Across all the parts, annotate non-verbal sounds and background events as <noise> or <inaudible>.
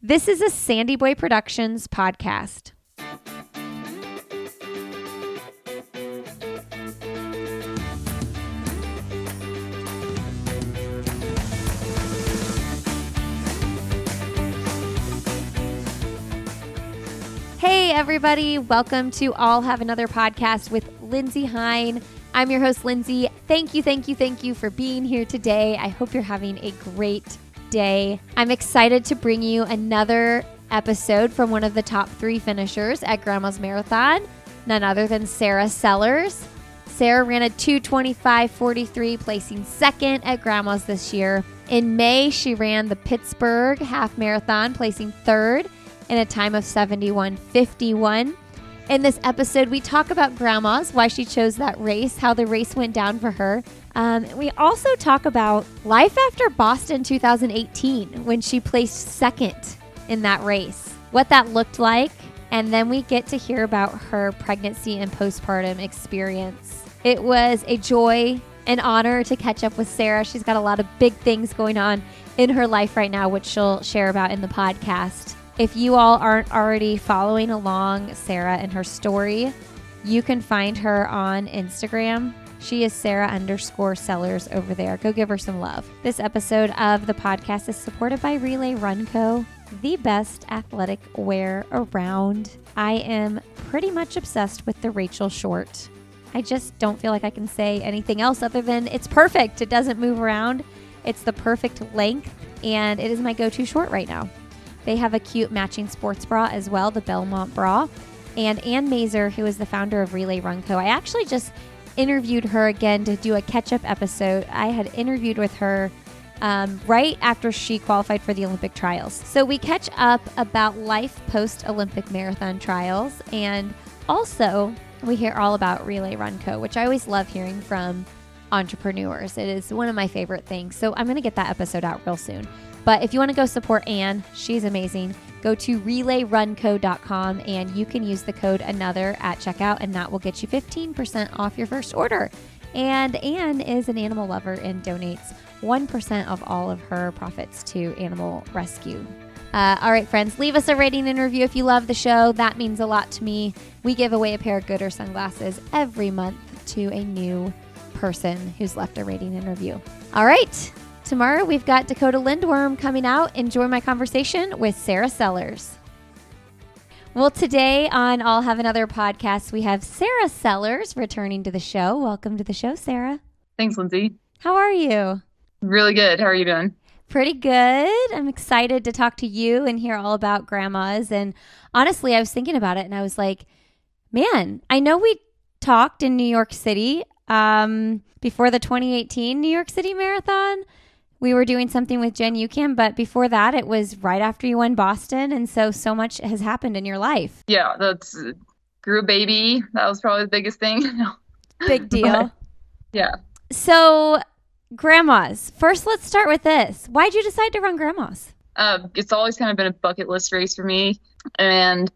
This is a Sandy Boy Productions podcast. Hey, everybody. Welcome to I'll Have Another podcast with Lindsay Hein. I'm your host, Lindsay. Thank you, thank you, thank you for being here today. I hope you're having a great day. I'm excited to bring you another episode from one of the top three finishers at Grandma's Marathon, none other than Sarah Sellers. Sarah ran a 225.43, placing second at Grandma's this year. In May, she ran the Pittsburgh Half Marathon, placing third in a time of 71.51. In this episode, we talk about Grandma's, why she chose that race, how the race went down for her. Um, we also talk about life after Boston 2018 when she placed second in that race, what that looked like, and then we get to hear about her pregnancy and postpartum experience. It was a joy and honor to catch up with Sarah. She's got a lot of big things going on in her life right now, which she'll share about in the podcast. If you all aren't already following along Sarah and her story, you can find her on Instagram. She is Sarah underscore Sellers over there. Go give her some love. This episode of the podcast is supported by Relay Runco, the best athletic wear around. I am pretty much obsessed with the Rachel short. I just don't feel like I can say anything else other than it's perfect. It doesn't move around. It's the perfect length, and it is my go to short right now. They have a cute matching sports bra as well, the Belmont bra. And Ann Mazur, who is the founder of Relay Runco, I actually just interviewed her again to do a catch up episode. I had interviewed with her um, right after she qualified for the Olympic trials. So we catch up about life post Olympic marathon trials and also we hear all about Relay Run Co., which I always love hearing from entrepreneurs. It is one of my favorite things. So I'm going to get that episode out real soon. But if you want to go support Anne, she's amazing. Go to relayrunco.com and you can use the code another at checkout, and that will get you 15% off your first order. And Anne is an animal lover and donates 1% of all of her profits to animal rescue. Uh, all right, friends, leave us a rating and review if you love the show. That means a lot to me. We give away a pair of Goodr sunglasses every month to a new person who's left a rating and review. All right, Tomorrow we've got Dakota Lindwurm coming out. Enjoy my conversation with Sarah Sellers. Well, today on I'll Have Another podcast, we have Sarah Sellers returning to the show. Welcome to the show, Sarah. Thanks, Lindsay. How are you? Really good. How are you doing? Pretty good. I'm excited to talk to you and hear all about grandmas. And honestly, I was thinking about it and I was like, man, I know we talked in New York City um, before the 2018 New York City Marathon we were doing something with Jen Ucam, but before that, it was right after you won Boston, and so so much has happened in your life. Yeah, that's grew a baby. That was probably the biggest thing. <laughs> Big <laughs> deal. But, yeah. So, grandmas. First, let's start with this. Why'd you decide to run grandmas? Uh, it's always kind of been a bucket list race for me, and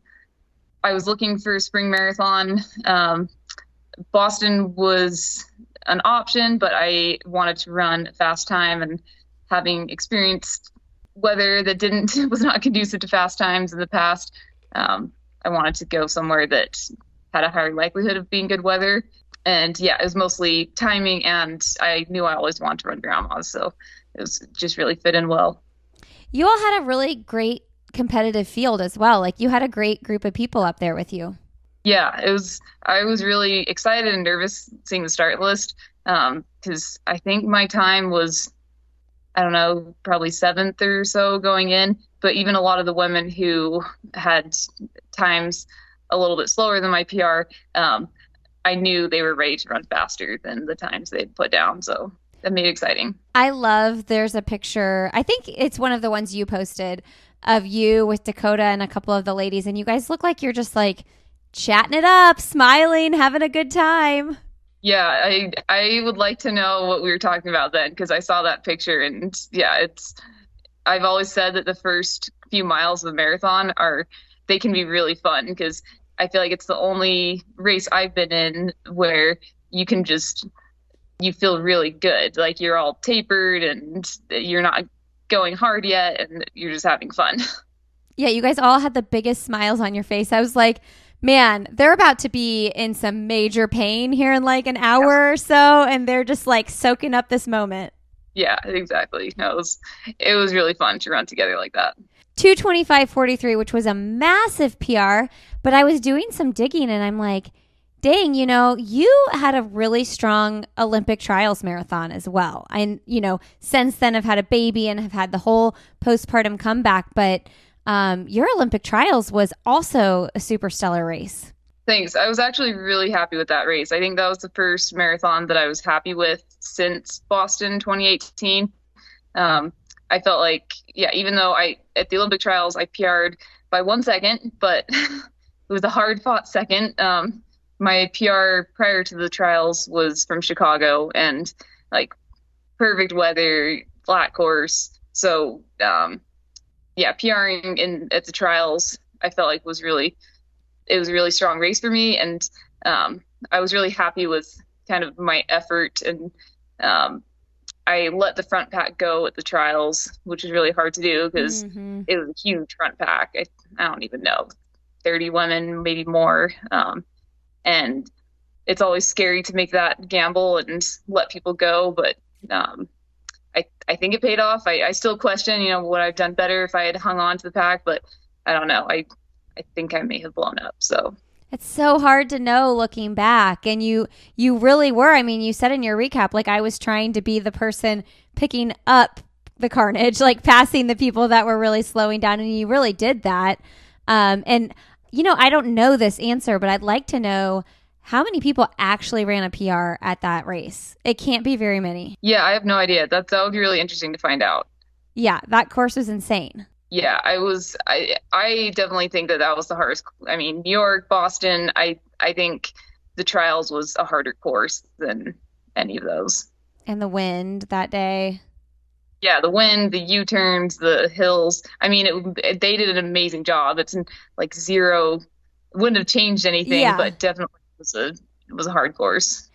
I was looking for a spring marathon. Um, Boston was an option, but I wanted to run fast time and having experienced weather that didn't <laughs> was not conducive to fast times in the past. Um, I wanted to go somewhere that had a higher likelihood of being good weather. And yeah, it was mostly timing, and I knew I always wanted to run grandmas, so it was just really fit in well. You all had a really great competitive field as well. Like you had a great group of people up there with you yeah, it was. I was really excited and nervous seeing the start list because um, I think my time was, I don't know, probably seventh or so going in. But even a lot of the women who had times a little bit slower than my PR, um, I knew they were ready to run faster than the times they'd put down. So that made it exciting. I love. There's a picture. I think it's one of the ones you posted of you with Dakota and a couple of the ladies, and you guys look like you're just like chatting it up, smiling, having a good time. Yeah, I I would like to know what we were talking about then because I saw that picture and yeah, it's I've always said that the first few miles of the marathon are they can be really fun because I feel like it's the only race I've been in where you can just you feel really good like you're all tapered and you're not going hard yet and you're just having fun. <laughs> Yeah, you guys all had the biggest smiles on your face. I was like, man, they're about to be in some major pain here in like an hour or so, and they're just like soaking up this moment. Yeah, exactly. No, it was it was really fun to run together like that. 225.43, which was a massive PR, but I was doing some digging and I'm like, dang, you know, you had a really strong Olympic trials marathon as well. And, you know, since then I've had a baby and have had the whole postpartum comeback, but um, your Olympic trials was also a super stellar race. Thanks. I was actually really happy with that race. I think that was the first marathon that I was happy with since Boston 2018. Um, I felt like, yeah, even though I at the Olympic trials I PR'd by one second, but <laughs> it was a hard fought second. Um, my PR prior to the trials was from Chicago and like perfect weather, flat course. So um, yeah, PRing in at the trials I felt like was really it was a really strong race for me, and um, I was really happy with kind of my effort and um, I let the front pack go at the trials, which is really hard to do because mm-hmm. it was a huge front pack. I, I don't even know, 30 women, maybe more. Um, and it's always scary to make that gamble and let people go, but um, I, I think it paid off. I, I still question, you know, would I've done better if I had hung on to the pack, but I don't know. I, I think I may have blown up. So it's so hard to know looking back. And you you really were. I mean, you said in your recap, like I was trying to be the person picking up the carnage, <laughs> like passing the people that were really slowing down, and you really did that. Um, and you know, I don't know this answer, but I'd like to know how many people actually ran a PR at that race. It can't be very many. Yeah, I have no idea. That that would be really interesting to find out. Yeah, that course was insane yeah, I was. I I definitely think that that was the hardest. I mean, New York, Boston. I I think the trials was a harder course than any of those. And the wind that day. Yeah, the wind, the U turns, the hills. I mean, it, they did an amazing job. It's like zero. Wouldn't have changed anything, yeah. but definitely was a it was a hard course.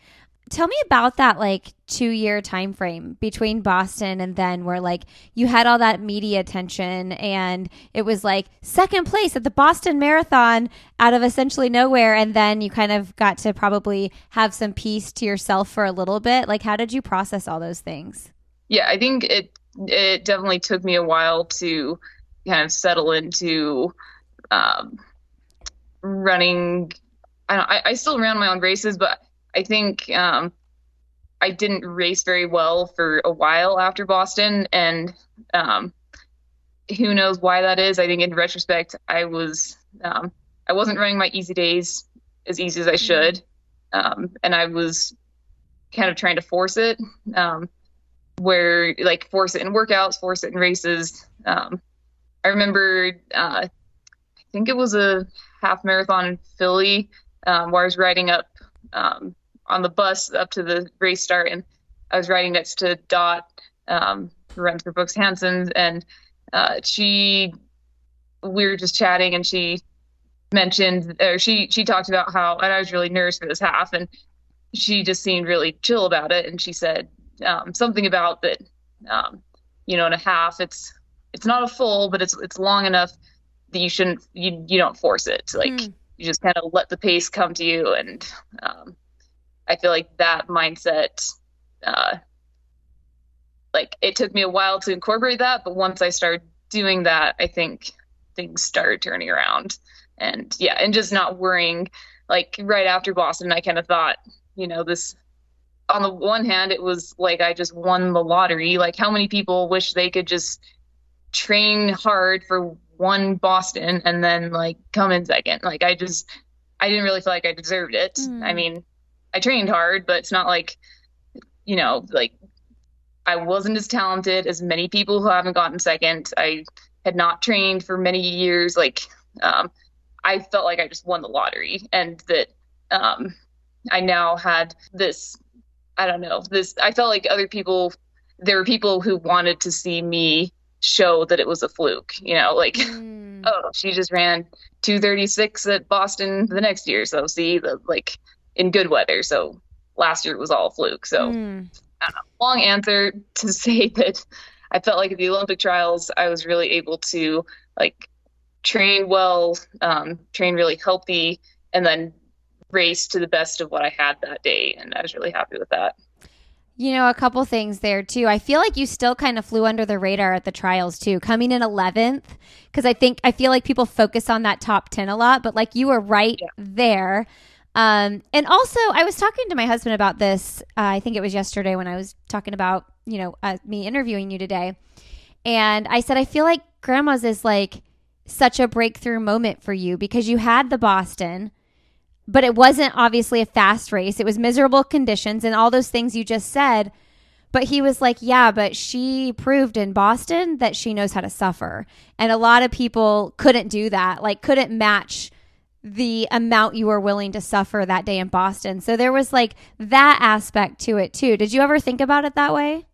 Tell me about that like two year time frame between boston and then where like you had all that media attention and it was like second place at the boston marathon out of essentially nowhere. And then you kind of got to probably have some peace to yourself for a little bit. Like how did you process all those things? Yeah i think it it definitely took me a while to kind of settle into um, running I, I still ran my own races but I think um, I didn't race very well for a while after Boston, and um, who knows why that is. I think in retrospect, I was um, I wasn't running my easy days as easy as I mm-hmm. should, um, and I was kind of trying to force it, um, where like force it in workouts, force it in races. Um, I remember, uh, I think it was a half marathon in Philly where I was riding up um, on the bus up to the race start, and I was riding next to Dot, um, who runs for Brooks Hansons, and uh, she, we were just chatting, and she mentioned, or she she talked about how, and I was really nervous for this half, and she just seemed really chill about it, and she said um, something about that, um, you know, in a half, it's it's not a full, but it's it's long enough that you shouldn't you you don't force it, like. Mm. You just kind of let the pace come to you, and um, I feel like that mindset, uh, like it took me a while to incorporate that, but once I started doing that, I think things started turning around. And yeah, and just not worrying. Like right after Boston, I kind of thought, you know, this. On the one hand, it was like I just won the lottery. Like, how many people wish they could just train hard for one Boston and then like come in second? Like, I just, I didn't really feel like I deserved it. Mm. I mean, I trained hard, but it's not like, you know, like I wasn't as talented as many people who haven't gotten second. I had not trained for many years. Like, um, I felt like I just won the lottery and that um, I now had this, I don't know, this, I felt like other people, there were people who wanted to see me show that it was a fluke, you know, like, <laughs> mm. oh, she just ran 236 at Boston the next year. So see the, like, in good weather. So last year it was all fluke. So mm. long answer <laughs> to say that I felt like at the Olympic trials, I was really able to like train well, um, train really healthy, and then race to the best of what I had that day. And I was really happy with that. You know, a couple things there too. I feel like you still kind of flew under the radar at the trials too, coming in 11th. Because I think, I feel like people focus on that top 10 a lot, but like you were right yeah. there. Um, and also, I was talking to my husband about this. Uh, I think it was yesterday when I was talking about, you know, uh, me interviewing you today. And I said, I feel like grandma's is like such a breakthrough moment for you because you had the Boston but it wasn't obviously a fast race. It was miserable conditions and all those things you just said. But he was like, yeah, but she proved in Boston that she knows how to suffer. And a lot of people couldn't do that, like, couldn't match the amount you were willing to suffer that day in Boston. So there was like that aspect to it too. Did you ever think about it that way?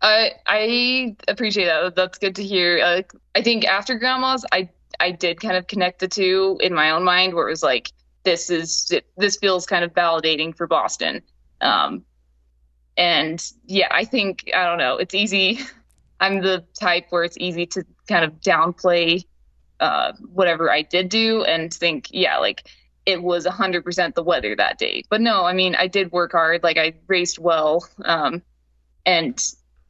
I I appreciate that. That's good to hear. Uh, I think after grandma's, I I did kind of connect the two in my own mind, where it was like, this is this feels kind of validating for Boston. Um, and yeah, I think I don't know. It's easy. <laughs> I'm the type where it's easy to kind of downplay uh, whatever I did do and think, yeah, like it was 100% the weather that day. But no, I mean, I did work hard. Like I raced well. Um, and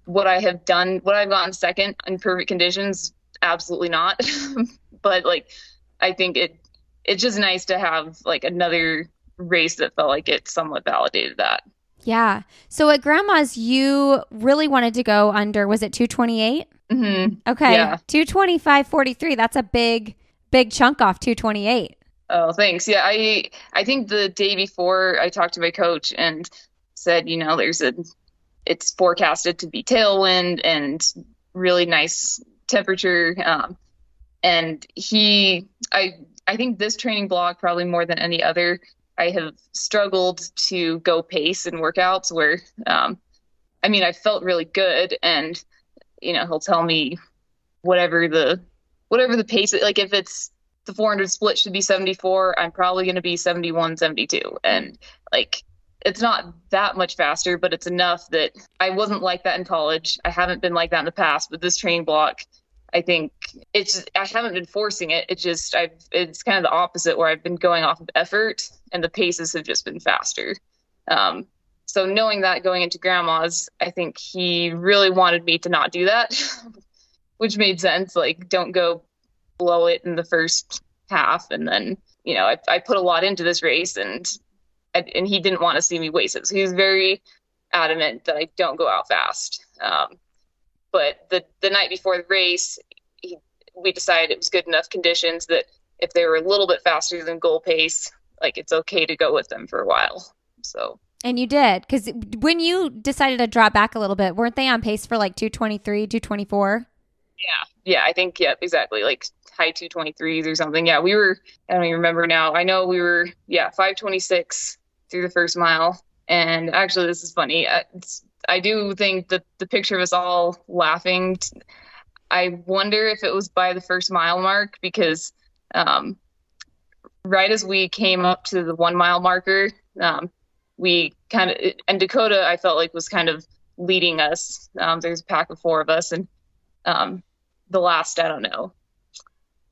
what I have done, what I've gotten second in perfect conditions, absolutely not. <laughs> but like, I think it it's just nice to have like another race that felt like it somewhat validated that. Yeah. So at grandma's, you really wanted to go under, was it 228? Mm-hmm. Okay. Yeah. 225.43. That's a big, big chunk off 228. Oh, thanks. Yeah. I, I think the day before I talked to my coach and said, you know, there's a, it's forecasted to be tailwind and really nice temperature. Um, and he, I I think this training block, probably more than any other, I have struggled to go pace in workouts where, um, I mean, I felt really good, and you know, he'll tell me whatever the whatever the pace, like if it's the 400 split should be 74, I'm probably going to be 71, 72, and like it's not that much faster, but it's enough that I wasn't like that in college. I haven't been like that in the past, but this training block I think it's I haven't been forcing it. It's just I've it's kind of the opposite where I've been going off of effort and the paces have just been faster. Um, so knowing that going into grandma's, I think he really wanted me to not do that, <laughs> which made sense. Like don't go blow it in the first half, and then you know I, I put a lot into this race, and and he didn't want to see me waste it. So he was very adamant that I don't go out fast. Um, but the the night before the race, he, we decided it was good enough conditions that if they were a little bit faster than goal pace, like it's okay to go with them for a while. So. And you did because when you decided to drop back a little bit, weren't they on pace for like 223, 224? Yeah, yeah, I think yeah, exactly, like high 223s or something. Yeah, we were. I don't even remember now. I know we were. Yeah, 526 through the first mile. And actually, this is funny. Uh, I do think that the picture of us all laughing. T- I wonder if it was by the first mile mark because um, right as we came up to the one mile marker, um, we kind of and Dakota I felt like was kind of leading us. Um, there's a pack of four of us, and um, the last I don't know,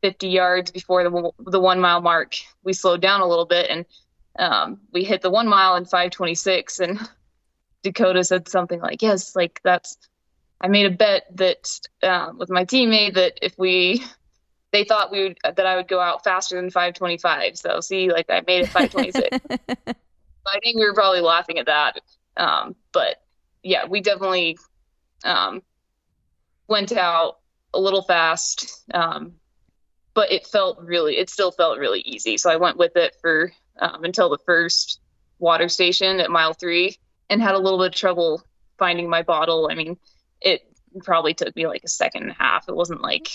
50 yards before the the one mile mark, we slowed down a little bit and um, we hit the one mile in 526 and Dakota said something like, "Yes, like that's." I made a bet that um, with my teammate that if we, they thought we would that I would go out faster than 525. So see, like I made it 526. <laughs> I think we were probably laughing at that. Um, but yeah, we definitely um, went out a little fast, um, but it felt really, it still felt really easy. So I went with it for um, until the first water station at mile three and had a little bit of trouble finding my bottle. I mean, it probably took me like a second and a half. It wasn't like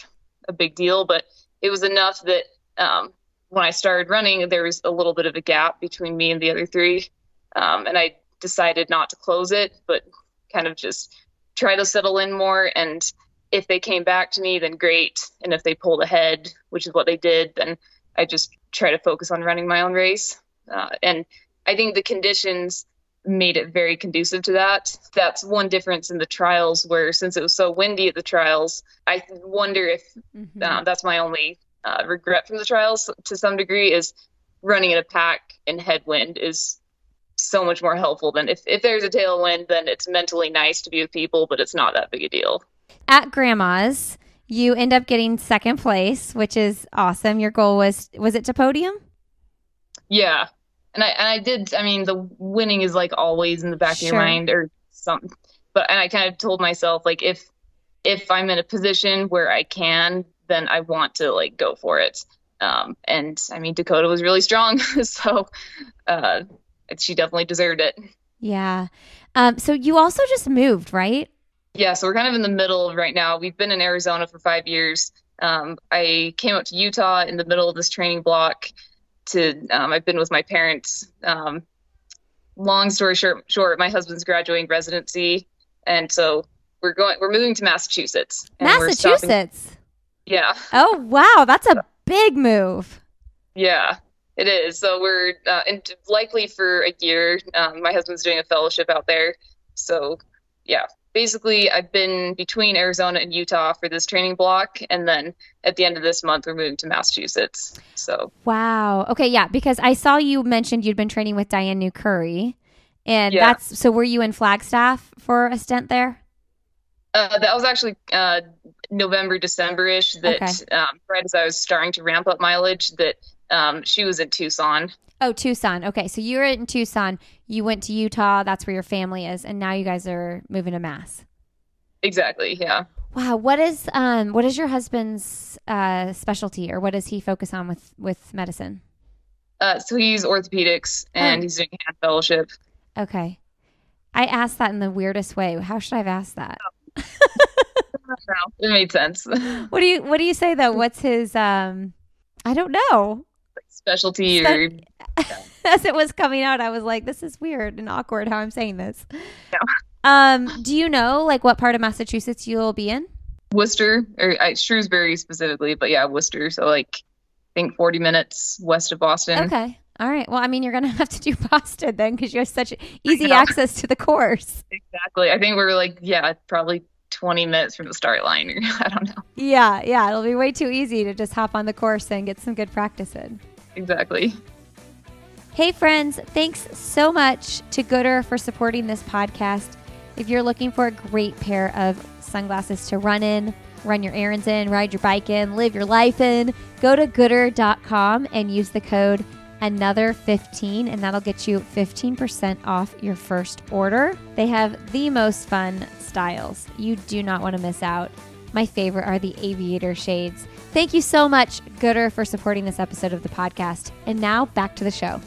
a big deal, but it was enough that um, when I started running, there was a little bit of a gap between me and the other three. Um, and I decided not to close it, but kind of just try to settle in more. And if they came back to me, then great. And if they pulled ahead, which is what they did, then I just try to focus on running my own race. Uh, and I think the conditions made it very conducive to that. That's one difference in the trials where since it was so windy at the trials, I wonder if mm-hmm. uh, that's my only uh, regret from the trials to some degree is running in a pack in headwind is so much more helpful than if, if there's a tailwind, then it's mentally nice to be with people, but it's not that big a deal. At grandma's, you end up getting second place, which is awesome. Your goal was was it to podium? Yeah. And I and I did I mean the winning is like always in the back Sure. of your mind or something. But and I kind of told myself like if if I'm in a position where I can, then I want to like go for it. Um, and I mean Dakota was really strong, <laughs> so uh, she definitely deserved it. Yeah. Um, so you also just moved, right? Yeah, so we're kind of in the middle of right now. We've been in Arizona for five years. Um, I came out to Utah in the middle of this training block. To um, I've been with my parents. Um, long story short, short, my husband's graduating residency, and so we're going. We're moving to Massachusetts. and we're stopping- Massachusetts. yeah, Oh wow, that's a big move. yeah, it is. So we're uh, and likely for a year. Um, my husband's doing a fellowship out there, so yeah. Basically, I've been between Arizona and Utah for this training block, and then at the end of this month, we're moving to Massachusetts. So Wow. Okay, yeah, because I saw you mentioned you'd been training with Diane Nukuri. And Yeah. that's so were you in Flagstaff for a stint there? uh, that was actually uh, November, December-ish. That Okay. um, right as I was starting to ramp up mileage, that um, she was in Tucson. Oh, Tucson. Okay, so you were in Tucson. You went to Utah. That's where your family is, and now you guys are moving to Mass. Exactly. Yeah. Wow. What is um what is your husband's uh specialty, or what does he focus on with with medicine? Uh, so he's orthopedics, and Oh. he's doing hand fellowship. Okay. I asked that in the weirdest way. How should I have asked that? <laughs> It made sense. What do you What do you say though? <laughs> What's his um? I don't know. Specialty Spe- or <laughs> As it was coming out, I was like, "This is weird and awkward." How I'm saying this. Yeah. Um. Do you know like what part of Massachusetts you'll be in? Worcester or uh, Shrewsbury specifically, but yeah, Worcester. So like, I think 40 minutes west of Boston. Okay. All right. Well, I mean, you're gonna <laughs> have to do Boston then because you have such easy access to the course. Exactly. I think we're like, yeah, probably 20 minutes from the start line, or <laughs> I don't know. Yeah. Yeah. It'll be way too easy to just hop on the course and get some good practice in. Exactly. Hey, friends, thanks so much to Goodr for supporting this podcast. If you're looking for a great pair of sunglasses to run in, run your errands in, ride your bike in, live your life in, go to goodr.com and use the code another15 and that'll get you 15% off your first order. They have the most fun styles. You do not want to miss out. My favorite are the aviator shades. Thank you so much, Goodr, for supporting this episode of the podcast. And now back to the show.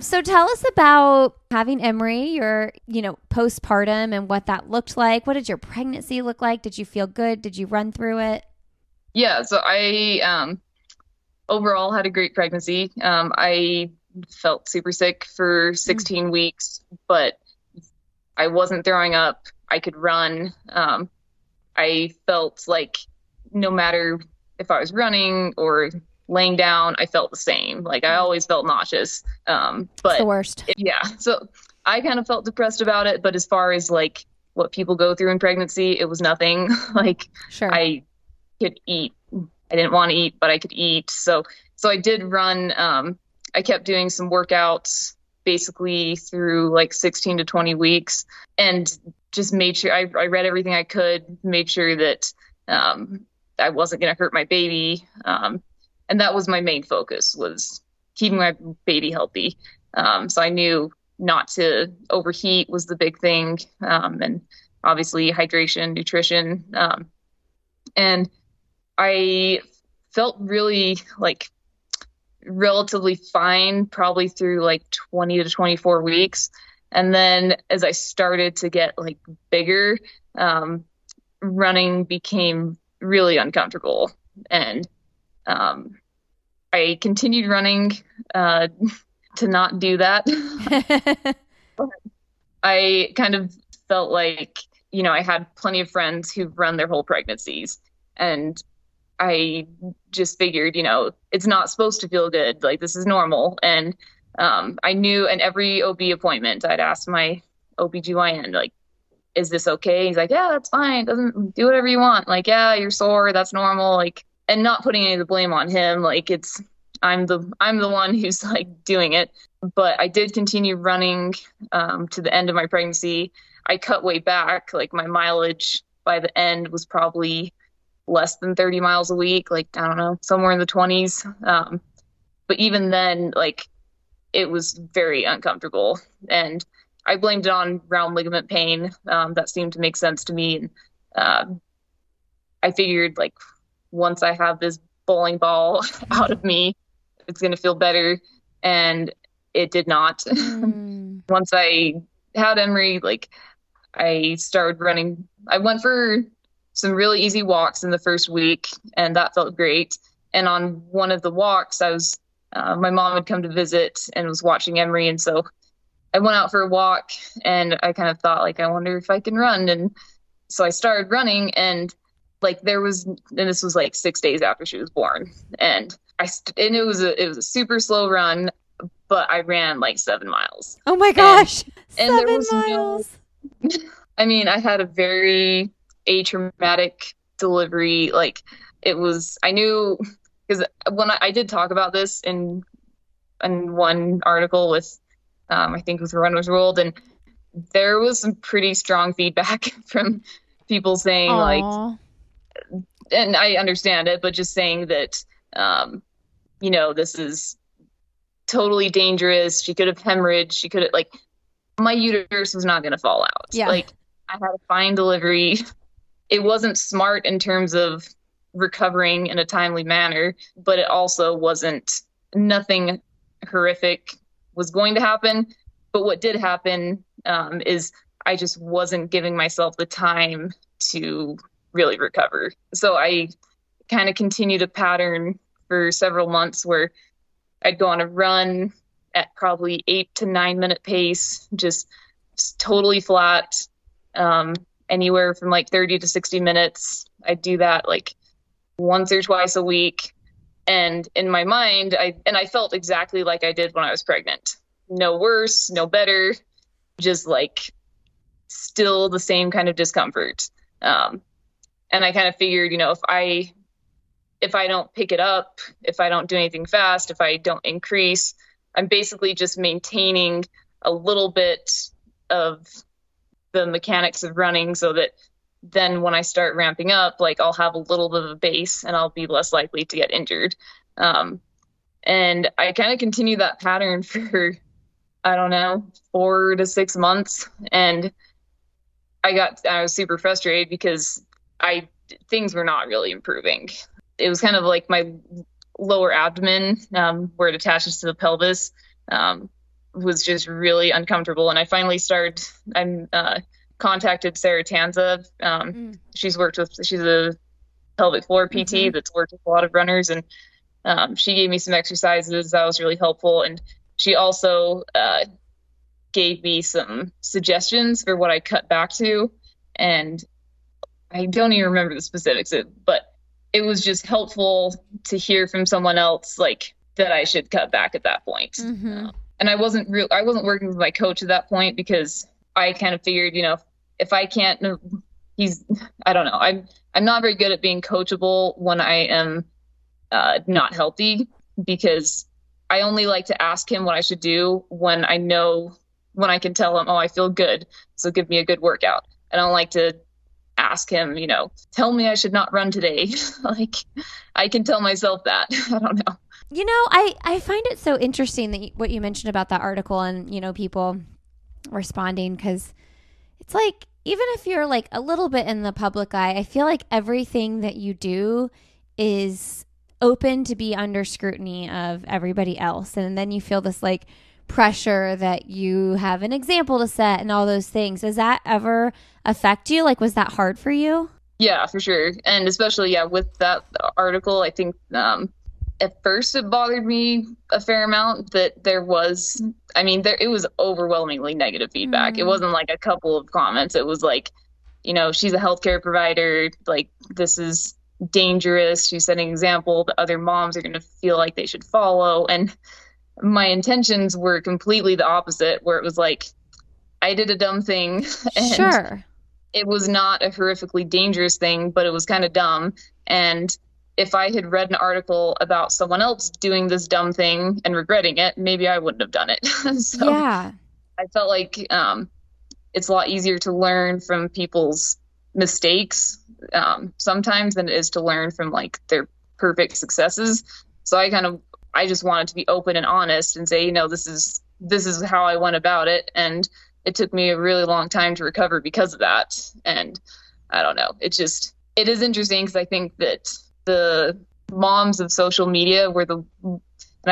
So tell us about having Emery, your, you know, postpartum and what that looked like. What did your pregnancy look like? Did you feel good? Did you run through it? Yeah, so I um, overall had a great pregnancy. Um, I felt super sick for 16 weeks, but I wasn't throwing up. I could run. Um, I felt like no matter if I was running or laying down, I felt the same. Like I always felt nauseous. Um, It's but the worst. yeah, so I kind of felt depressed about it. But as far as like what people go through in pregnancy, it was nothing. <laughs> like Sure. I could eat. I didn't want to eat, but I could eat. So so I did run. Um, I kept doing some workouts basically through like 16 to 20 weeks, and just made sure I, I read everything I could, made sure that um, I wasn't going to hurt my baby, um, and that was my main focus was keeping my baby healthy. Um, so I knew not to overheat was the big thing, um, and obviously hydration, nutrition, um, and I felt really like relatively fine probably through like 20 to 24 weeks and then as i started to get like bigger um, running became really uncomfortable and um, i continued running uh, <laughs> to not do that <laughs> I kind of felt like, you know, I had plenty of friends who've run their whole pregnancies. And I just figured, you know, it's not supposed to feel good. Like, this is normal. And um, I knew in every OB appointment, I'd ask my OBGYN, like, is this okay? He's like, yeah, that's fine. Doesn't do whatever you want. Like, yeah, you're sore. That's normal. Like, and not putting any of the blame on him. Like it's I'm the I'm the one who's like doing it. But I did continue running um, to the end of my pregnancy. I cut way back. Like my mileage by the end was probably less than 30 miles a week. Like I don't know, somewhere in the 20s. Um, but even then, like it was very uncomfortable, and I blamed it on round ligament pain. Um, that seemed to make sense to me, and uh, I figured like once I have this bowling ball <laughs> out of me, it's going to feel better. And it did not. <laughs> Mm. once I had Emery, like I started running. I went for some really easy walks in the first week, and that felt great. And on one of the walks, I was uh, my mom had come to visit and was watching Emery, and so I went out for a walk, and I kind of thought like, I wonder if I can run, and so I started running, and like there was and this was like six days after she was born and i st- and it was a it was a super slow run but i ran like seven miles. Oh my gosh and, seven and miles. No, <laughs> i mean i had a very atraumatic delivery like it was i knew because when I, I, did talk about this in in one article with um, i think with runner's world and there was some pretty strong feedback <laughs> from people saying Aww. like and I understand it, but just saying that, um, you know, this is totally dangerous. She could have hemorrhaged. She could have like my uterus was not going to fall out. Yeah. Like I had a fine delivery. It wasn't smart in terms of recovering in a timely manner, but it also wasn't nothing horrific was going to happen. But what did happen um, is I just wasn't giving myself the time to really recover. So I kind of continued a pattern for several months where I'd go on a run at probably eight to nine minute pace, just totally flat, um, anywhere from like 30 to 60 minutes. I'd do that like once or twice a week. And in my mind, I and I felt exactly like I did when I was pregnant. No worse, no better, just like still the same kind of discomfort. Um, and I kind of figured, you know, if I if I don't pick it up, if I don't do anything fast, if I don't increase, I'm basically just maintaining a little bit of the mechanics of running so that then when I start ramping up, like I'll have a little bit of a base and I'll be less likely to get injured. Um, and I kind of continue that pattern <laughs> for, I don't know, four to six months. And I got, I was super frustrated because I things were not really improving. It was kind of like my lower abdomen, um, where it attaches to the pelvis, um, was just really uncomfortable. And I finally started. I'm uh, contacted Sarah Tanza. Um, mm. She's worked with. She's a pelvic floor PT mm-hmm. that's worked with a lot of runners, and um, she gave me some exercises that was really helpful. And she also uh, gave me some suggestions for what I cut back to. And I don't even remember the specifics, but it was just helpful to hear from someone else like that I should cut back at that point. Mm-hmm. Uh, and I wasn't real. I wasn't working with my coach at that point because I kind of figured, you know, if I can't, he's, I don't know. I'm, I'm not very good at being coachable when I am uh, not healthy because I only like to ask him what I should do when I know, when I can tell him, oh, I feel good. So give me a good workout. I don't like to ask him, you know, tell me I should not run today. <laughs> like I can tell myself that. <laughs> I don't know. You know, I I find it so interesting that you, what you mentioned about that article and, you know, people responding cuz it's like even if you're like a little bit in the public eye, I feel like everything that you do is open to be under scrutiny of everybody else. And then you feel this like pressure that you have an example to set and all those things. Does that ever affect you? Like, was that hard for you? Yeah, for sure. And especially, yeah, with that article, I think um, at first it bothered me a fair amount that there was, I mean, there it was overwhelmingly negative feedback. Mm. It wasn't like a couple of comments. It was like, you know, she's a healthcare provider. Like, this is dangerous. She's setting an example that other moms are going to feel like they should follow. And my intentions were completely the opposite, where it was like, I did a dumb thing. <laughs> And sure. It was not a horrifically dangerous thing, but it was kind of dumb. And if I had read an article about someone else doing this dumb thing and regretting it, maybe I wouldn't have done it. <laughs> so yeah. I felt like um, it's a lot easier to learn from people's mistakes um, sometimes than it is to learn from like their perfect successes. So I kind of I just wanted to be open and honest and say, you know, this is this is how I went about it, and it took me a really long time to recover because of that. And I don't know, it just it is interesting because I think that the moms of social media were the and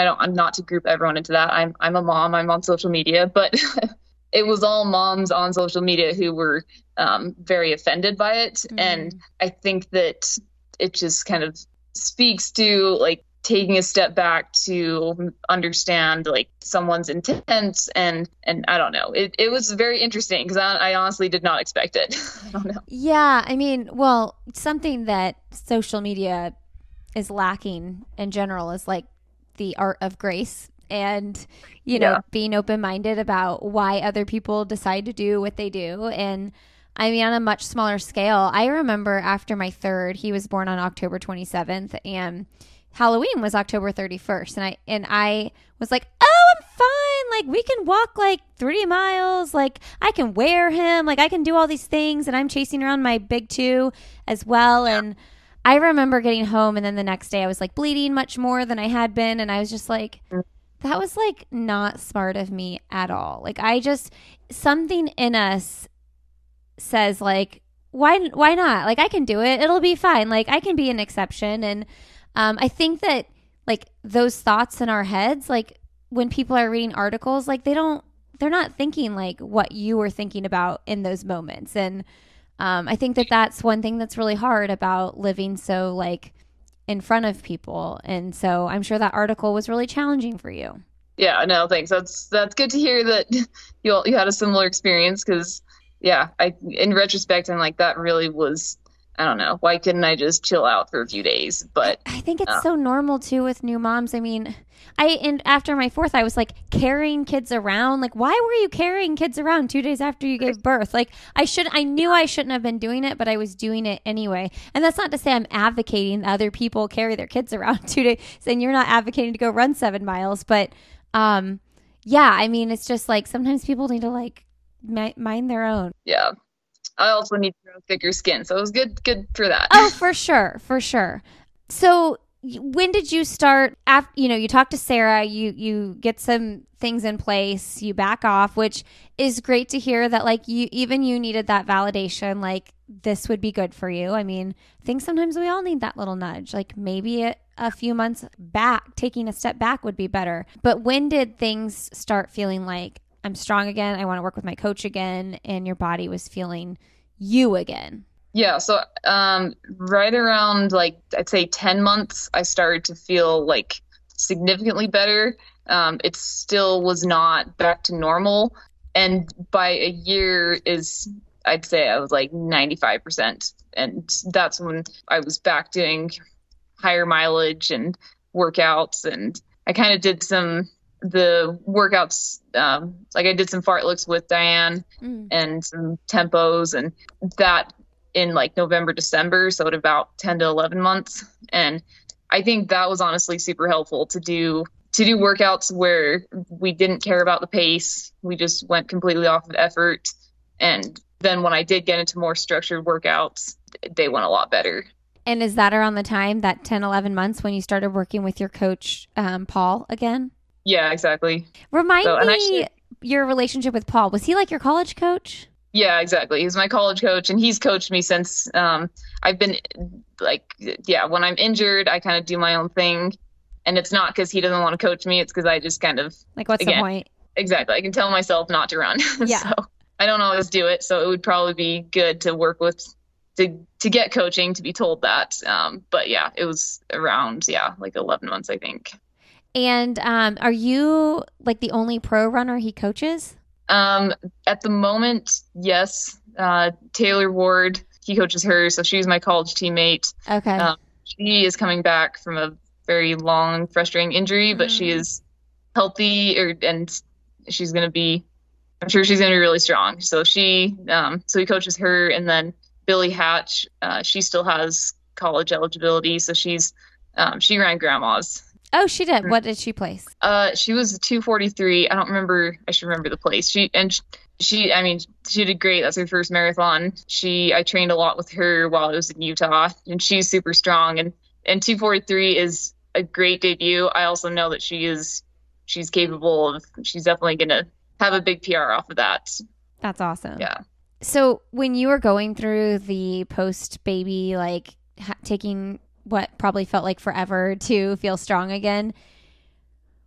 I don't I'm not to group everyone into that. I'm I'm a mom. I'm on social media, but <laughs> it was all moms on social media who were um, very offended by it, mm. and I think that it just kind of speaks to like taking a step back to understand like someone's intents and and I don't know. It, it was very interesting because I, I, honestly did not expect it. <laughs> I don't know. Yeah I mean well something that social media is lacking in general is like the art of grace and you know yeah. being open-minded about why other people decide to do what they do. And I mean, on a much smaller scale, I remember after my third, he was born on October 27th, and Halloween was October 31st, and I and I was like, "Oh, I'm fine. Like we can walk like 3 miles. Like I can wear him. Like I can do all these things and I'm chasing around my big 2 as well and I remember getting home and then the next day I was like bleeding much more than I had been and I was just like mm that was like not smart of me at all. Like I just something in us says like why why not? Like I can do it. It'll be fine. Like I can be an exception and um I think that like those thoughts in our heads like when people are reading articles like they don't they're not thinking like what you were thinking about in those moments and um, I think that that's one thing that's really hard about living so like in front of people. And so I'm sure that article was really challenging for you. Yeah, no, thanks. That's that's good to hear that <laughs> you all, you had a similar experience because yeah, I in retrospect I'm like that really was I don't know. Why couldn't I just chill out for a few days? But I think it's uh, so normal too with new moms. I mean, I and after my fourth, I was like carrying kids around. Like, why were you carrying kids around two days after you gave birth? Like, I should. I knew I shouldn't have been doing it, but I was doing it anyway. And that's not to say I'm advocating other people carry their kids around <laughs> two days, saying you're not advocating to go run seven miles. But, um, yeah, I mean, it's just like sometimes people need to like mind their own. Yeah. I also need to grow thicker skin, so it was good good for that. Oh, for sure, for sure. So when did you start after you know you talk to sarah you you get some things in place you back off which is great to hear that like you even you needed that validation like this would be good for you i mean i think sometimes we all need that little nudge like maybe a, a few months back taking a step back would be better but when did things start feeling like i'm strong again i want to work with my coach again and your body was feeling you again yeah, so um, right around like I'd say 10 months, I started to feel like significantly better. Um, it still was not back to normal. And by a year is, I'd say I was like 95%. And that's when I was back doing higher mileage and workouts. And I kind of did some the workouts um, like i did some fartleks with diane mm. and some tempos and that in like November, December, so at about 10 to 11 months. And I think that was honestly super helpful to do to do workouts where we didn't care about the pace. We just went completely off of effort. And then when I did get into more structured workouts, they went a lot better. And is that around the time, that 10, 11 months, when you started working with your coach, um, Paul, again? Yeah, exactly. Remind so, me your relationship with Paul. Was he like your college coach? Yeah, exactly. He's my college coach, and he's coached me since um, I've been like, yeah, when I'm injured, I kind of do my own thing, and it's not because he doesn't want to coach me; it's because I just kind of like, what's again, the point? Exactly. I can tell myself not to run. <laughs> Yeah. so I don't always do it, so it would probably be good to work with to to get coaching to be told that. Um, but yeah, it was around yeah like 11 months, I think. And um, are you like the only pro runner he coaches? Um, at the moment, yes. Uh, Taylor Ward, he coaches her, so she's my college teammate. Okay. Um, she is coming back from a very long, frustrating injury, but mm. she is healthy, or, and she's going to be. I'm sure she's going to be really strong. So she, um, so he coaches her, and then Billy Hatch, uh, she still has college eligibility. So she's um, she ran grandma's. Oh, she did. What did she place? Uh, she was 243. I don't remember. I should remember the place. She and she. I mean, she did great. That's her first marathon. She. I trained a lot with her while I was in Utah, and she's super strong. And and 243 is a great debut. I also know that she is. She's capable of. She's definitely gonna have a big PR off of that. That's awesome. Yeah. So when you were going through the post baby, like ha- taking what probably felt like forever to feel strong again,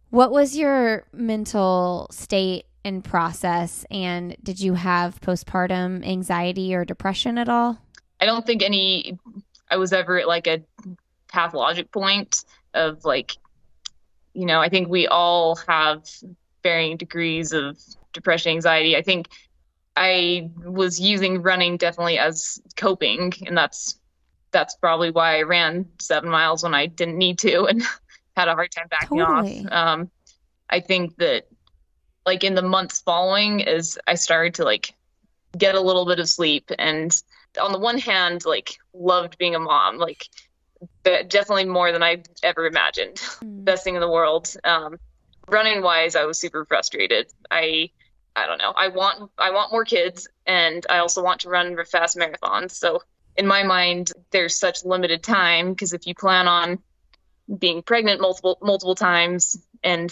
what was your mental state and process? And did you have postpartum anxiety or depression at all? I don't think any. I was ever at like a pathologic point of like, you know, I think we all have varying degrees of depression, anxiety. I think I was using running definitely as coping, and that's that's probably why I ran seven miles when I didn't need to and <laughs> had a hard time backing Totally. off. Um, I think that like in the months following, as I started to like get a little bit of sleep, and on the one hand, like loved being a mom, like definitely more than I ever imagined. Best thing in the world. Um, running wise, I was super frustrated. I I don't know. I want I want more kids, and I also want to run fast marathons. So in my mind, there's such limited time because if you plan on being pregnant multiple multiple times, and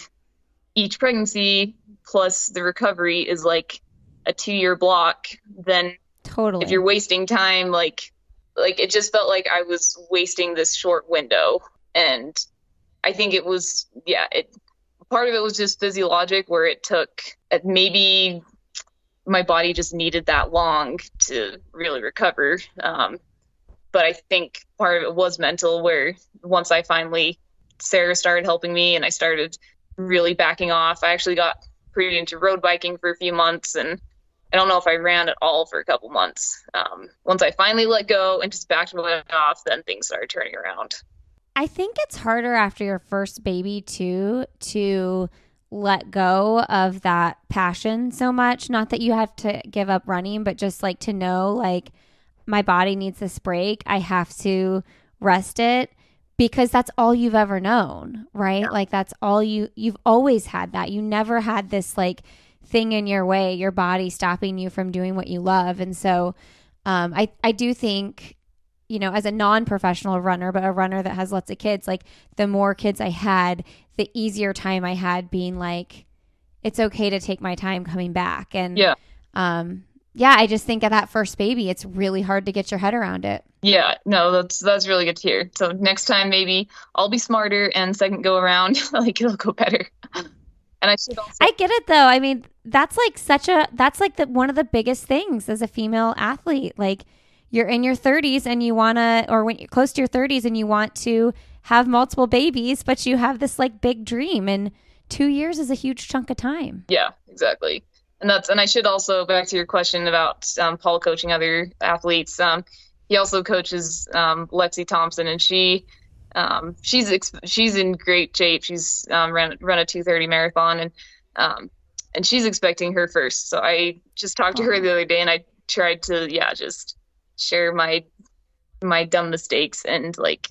each pregnancy plus the recovery is like a two year block, then Totally. if you're wasting time, like like it just felt like I was wasting this short window, and I think it was yeah it part of it was just physiologic where it took uh, maybe my body just needed that long to really recover. Um, but I think part of it was mental, where once I finally, Sarah started helping me and I started really backing off. I actually got pretty into road biking for a few months and I don't know if I ran at all for a couple months. Um, once I finally let go and just backed my off, then things started turning around. I think it's harder after your first baby too to let go of that passion so much. Not that you have to give up running, but just like to know like my body needs this break. I have to rest it because that's all you've ever known, right? Like that's all you you've always had that. You never had this like thing in your way, your body stopping you from doing what you love. And so um, I I do think you know, as a non professional runner, but a runner that has lots of kids, like the more kids I had, the easier time I had being like, it's okay to take my time coming back. And Yeah. um, yeah, I just think of that first baby, it's really hard to get your head around it. Yeah, no, that's that's really good to hear. So next time maybe I'll be smarter and second go around <laughs> like it'll go better. And I should also I get it though. I mean, that's like such a that's like the one of the biggest things as a female athlete. Like you're in your 30s and you want to or when you're close to your 30s and you want to have multiple babies, but you have this like big dream and 2 years is a huge chunk of time. Yeah, exactly. And that's and I should also back to your question about um, Paul coaching other athletes. Um, he also coaches um, Lexi Thompson, and she um, she's she's in great shape. She's um, ran run a 2:30 marathon, and um, and she's expecting her first. So I just talked to her the other day, and I tried to yeah just share my my dumb mistakes and like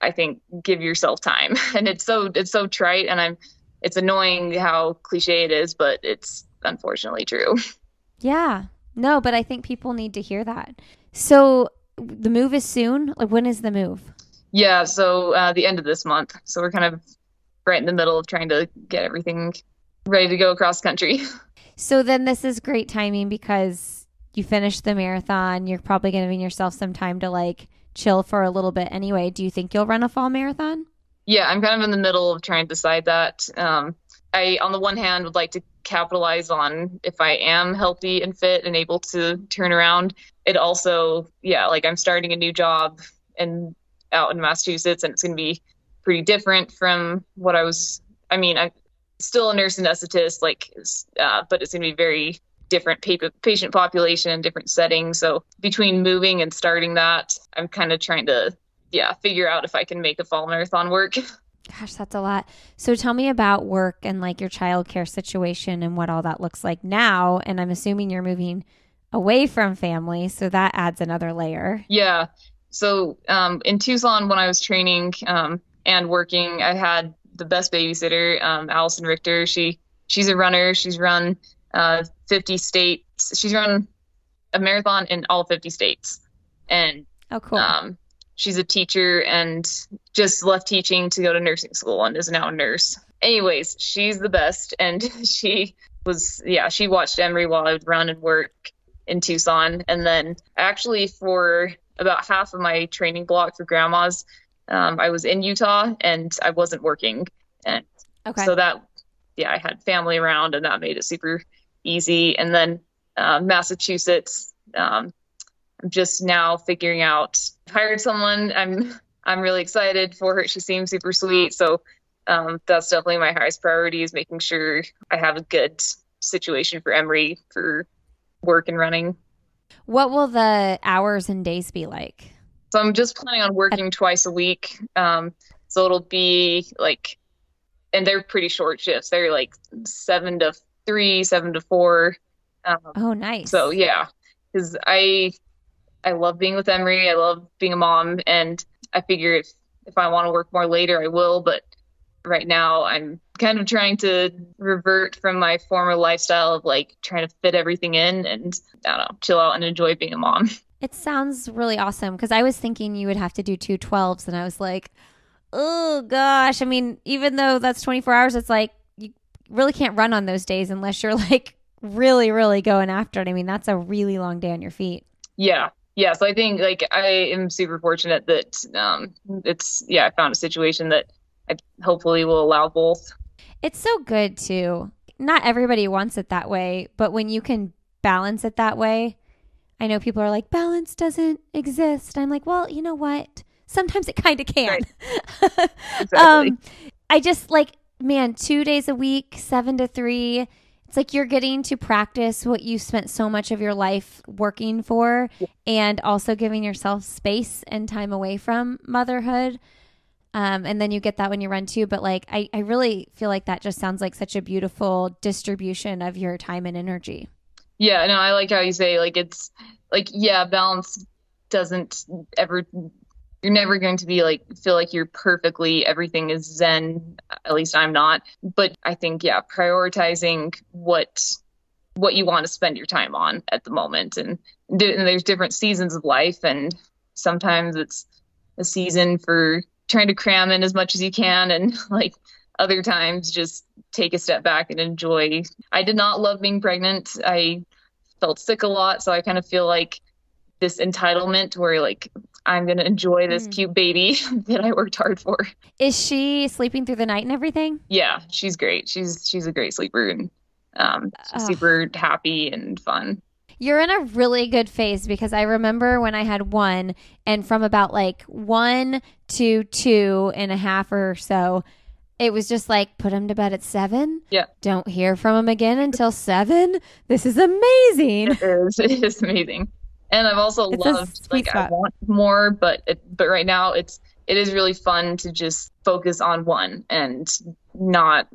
I think give yourself time. <laughs> And it's so it's so trite, and I'm it's annoying how cliche it is, but it's unfortunately true. <laughs> Yeah. No, but I think people need to hear that. So the move is soon. Like when is the move? Yeah, so uh, the end of this month. So we're kind of right in the middle of trying to get everything ready to go across country. <laughs> So then this is great timing because you finished the marathon. You're probably giving yourself some time to like chill for a little bit anyway. Do you think you'll run a fall marathon? yeah, I'm kind of in the middle of trying to decide that. Um, I, on the one hand, would like to capitalize on if I am healthy and fit and able to turn around. It also, yeah, like I'm starting a new job and out in Massachusetts, and it's going to be pretty different from what I was. I mean, I'm still a nurse anesthetist, like, uh, but it's going to be very different patient population and different settings. So between moving and starting that, I'm kind of trying to, yeah, figure out if I can make a fall marathon work. <laughs> Gosh, that's a lot. So tell me about work and like your childcare situation and what all that looks like now. And I'm assuming you're moving away from family, so that adds another layer. Yeah. So um, in Tucson, when I was training um, and working, I had the best babysitter, um, Allison Richter. She she's a runner. She's run uh, 50 states. She's run a marathon in all 50 states, and oh, cool. Um, she's a teacher and just left teaching to go to nursing school and is now a nurse. Anyways, she's the best, and <laughs> she was yeah. She watched Emery while I would run and work in Tucson, and then actually for about half of my training block for Grandma's, um, I was in Utah and I wasn't working, and okay. so that yeah, I had family around, and that made it super easy. And then uh, Massachusetts, um, I'm just now figuring out. Hired someone. I'm I'm really excited for her. She seems super sweet. So um, that's definitely my highest priority is making sure I have a good situation for Emery for work and running. What will the hours and days be like? So I'm just planning on working twice a week. Um, so it'll be like, and they're pretty short shifts. They're like seven to three, seven to four. Um, oh, nice. So yeah, because I I love being with Emery. I love being a mom, and I figure if if I want to work more later, I will. But right now, I'm kind of trying to revert from my former lifestyle of like trying to fit everything in and I don't know, chill out and enjoy being a mom. <laughs> It sounds really awesome because I was thinking you would have to do two 12s, and I was like, oh gosh. I mean, even though that's 24 hours, it's like you really can't run on those days unless you're <laughs> like really, really going after it. I mean, that's a really long day on your feet. Yeah, yeah, so I think like I am super fortunate that um, it's yeah I found a situation that I hopefully will allow both. It's so good too. Not everybody wants it that way, but when you can balance it that way, I know people are like balance doesn't exist. I'm like, well, you know what? Sometimes it kind of can. Right. <laughs> exactly. um, I just like man, two days a week, seven to three it's like you're getting to practice what you spent so much of your life working for yeah. and also giving yourself space and time away from motherhood. Um, and then you get that when you run too. But like, I, I really feel like that just sounds like such a beautiful distribution of your time and energy. Yeah, no, I like how you say like it's like yeah, balance doesn't ever you're never going to be like feel like you're perfectly everything is zen at least i'm not. But i think yeah prioritizing what what you want to spend your time on at the moment. And, and there's different seasons of life and sometimes it's a season for trying to cram in as much as you can and <laughs> like other times just take a step back and enjoy. I did not love being pregnant. I felt sick a lot so i kind of feel like this entitlement where like I'm going to enjoy this mm. cute baby <laughs> that I worked hard for. Is she sleeping through the night and everything? Yeah, she's great. She's she's a great sleeper and um, super happy and fun. You're in a really good phase because I remember when I had one, and from about like one to two and a half or so, it was just like put him to bed at seven. Yeah. Don't hear from him again until seven. This is amazing. It is. <laughs> It is amazing and I've also it's loved like spot. I want more, but it, but right now it's it is really fun to just focus on one and not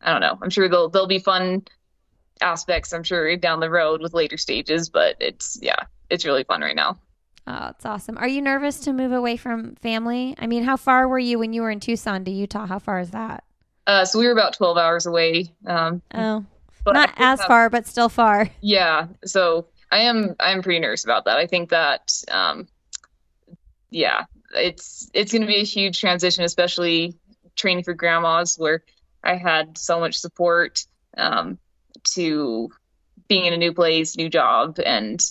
I don't know. I'm sure there'll there'll be fun aspects I'm sure down the road with later stages, but it's yeah, it's really fun right now. Oh, it's awesome. Are you nervous to move away from family? I mean, how far were you when you were in Tucson to Utah? How far is that? Uh, so we were about 12 hours away. Um, oh, not as far, but still far. Yeah. So I am I'm pretty nervous about that. I think that um, yeah, it's it's going to be a huge transition, especially training for Grandma's, where I had so much support um, to being in a new place, new job, and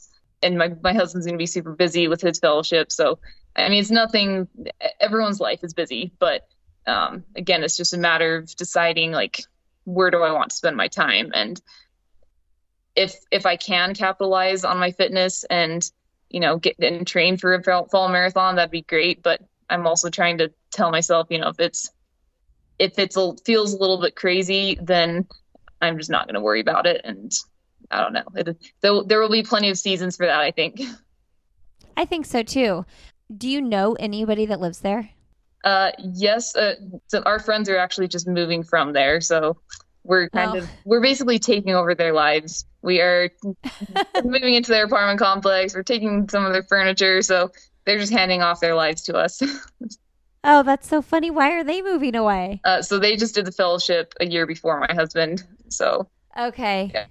and my my husband's going to be super busy with his fellowship. So I mean, it's nothing. Everyone's life is busy, but um, again, it's just a matter of deciding like where do I want to spend my time and if if I can capitalize on my fitness and you know get and train for a fall marathon, that'd be great. But I'm also trying to tell myself, you know, if it's if it's feels a little bit crazy, then I'm just not going to worry about it. And I don't know. It, there, there will be plenty of seasons for that. I think. I think so too. Do you know anybody that lives there? Uh, yes. Uh, so our friends are actually just moving from there, so we're kind oh. of we're basically taking over their lives. We are <laughs> moving into their apartment complex. We're taking some of their furniture. So they're just handing off their lives to us. <laughs> oh, that's so funny. Why are they moving away? Uh, so they just did the fellowship a year before my husband. So okay. Yeah.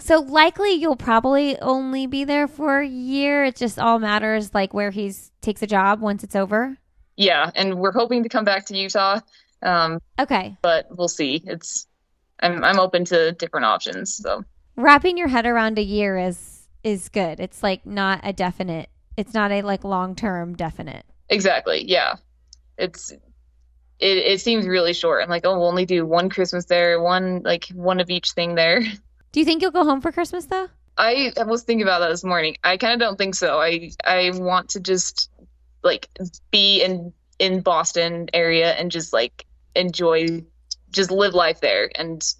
So likely you'll probably only be there for a year. It just all matters like where he's takes a job once it's over. Yeah, and we're hoping to come back to Utah. Um, okay. But we'll see. It's I'm I'm open to different options. So wrapping your head around a year is is good. It's like not a definite. It's not a like long term definite. Exactly. Yeah. It's it, it seems really short. I'm like, oh, we'll only do one Christmas there, one like one of each thing there. <laughs> Do you think you'll go home for Christmas though? I was thinking about that this morning. I kind of don't think so. I I want to just like be in in Boston area and just like enjoy just live life there and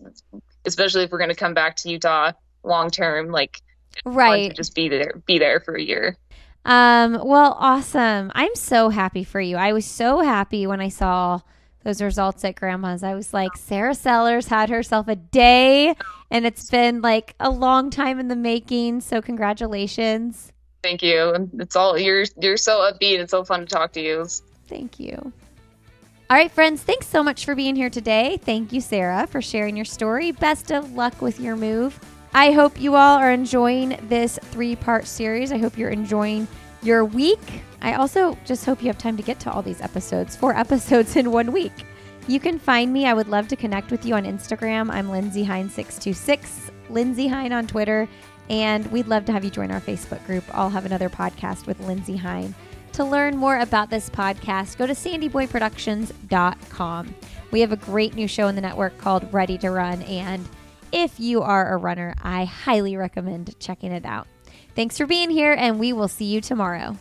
especially if we're going to come back to Utah long term like right just be there be there for a year. Um well awesome. I'm so happy for you. I was so happy when I saw those results at Grandma's. I was like, Sarah Sellers had herself a day, and it's been like a long time in the making. So congratulations. Thank you. It's all you're you're so upbeat and so fun to talk to you. Thank you. All right, friends, thanks so much for being here today. Thank you, Sarah, for sharing your story. Best of luck with your move. I hope you all are enjoying this three part series. I hope you're enjoying your week. I also just hope you have time to get to all these episodes, four <laughs> episodes in one week. You can find me. I would love to connect with you on Instagram. I'm Lindsey Hein626, Lindsey Hein on Twitter, and we'd love to have you join our Facebook group. I'll Have Another podcast with Lindsey Hein. To learn more about this podcast, go to sandyboyproductions.com. We have a great new show in the network called Ready to Run, and if you are a runner, I highly recommend checking it out. Thanks for being here, and we will see you tomorrow.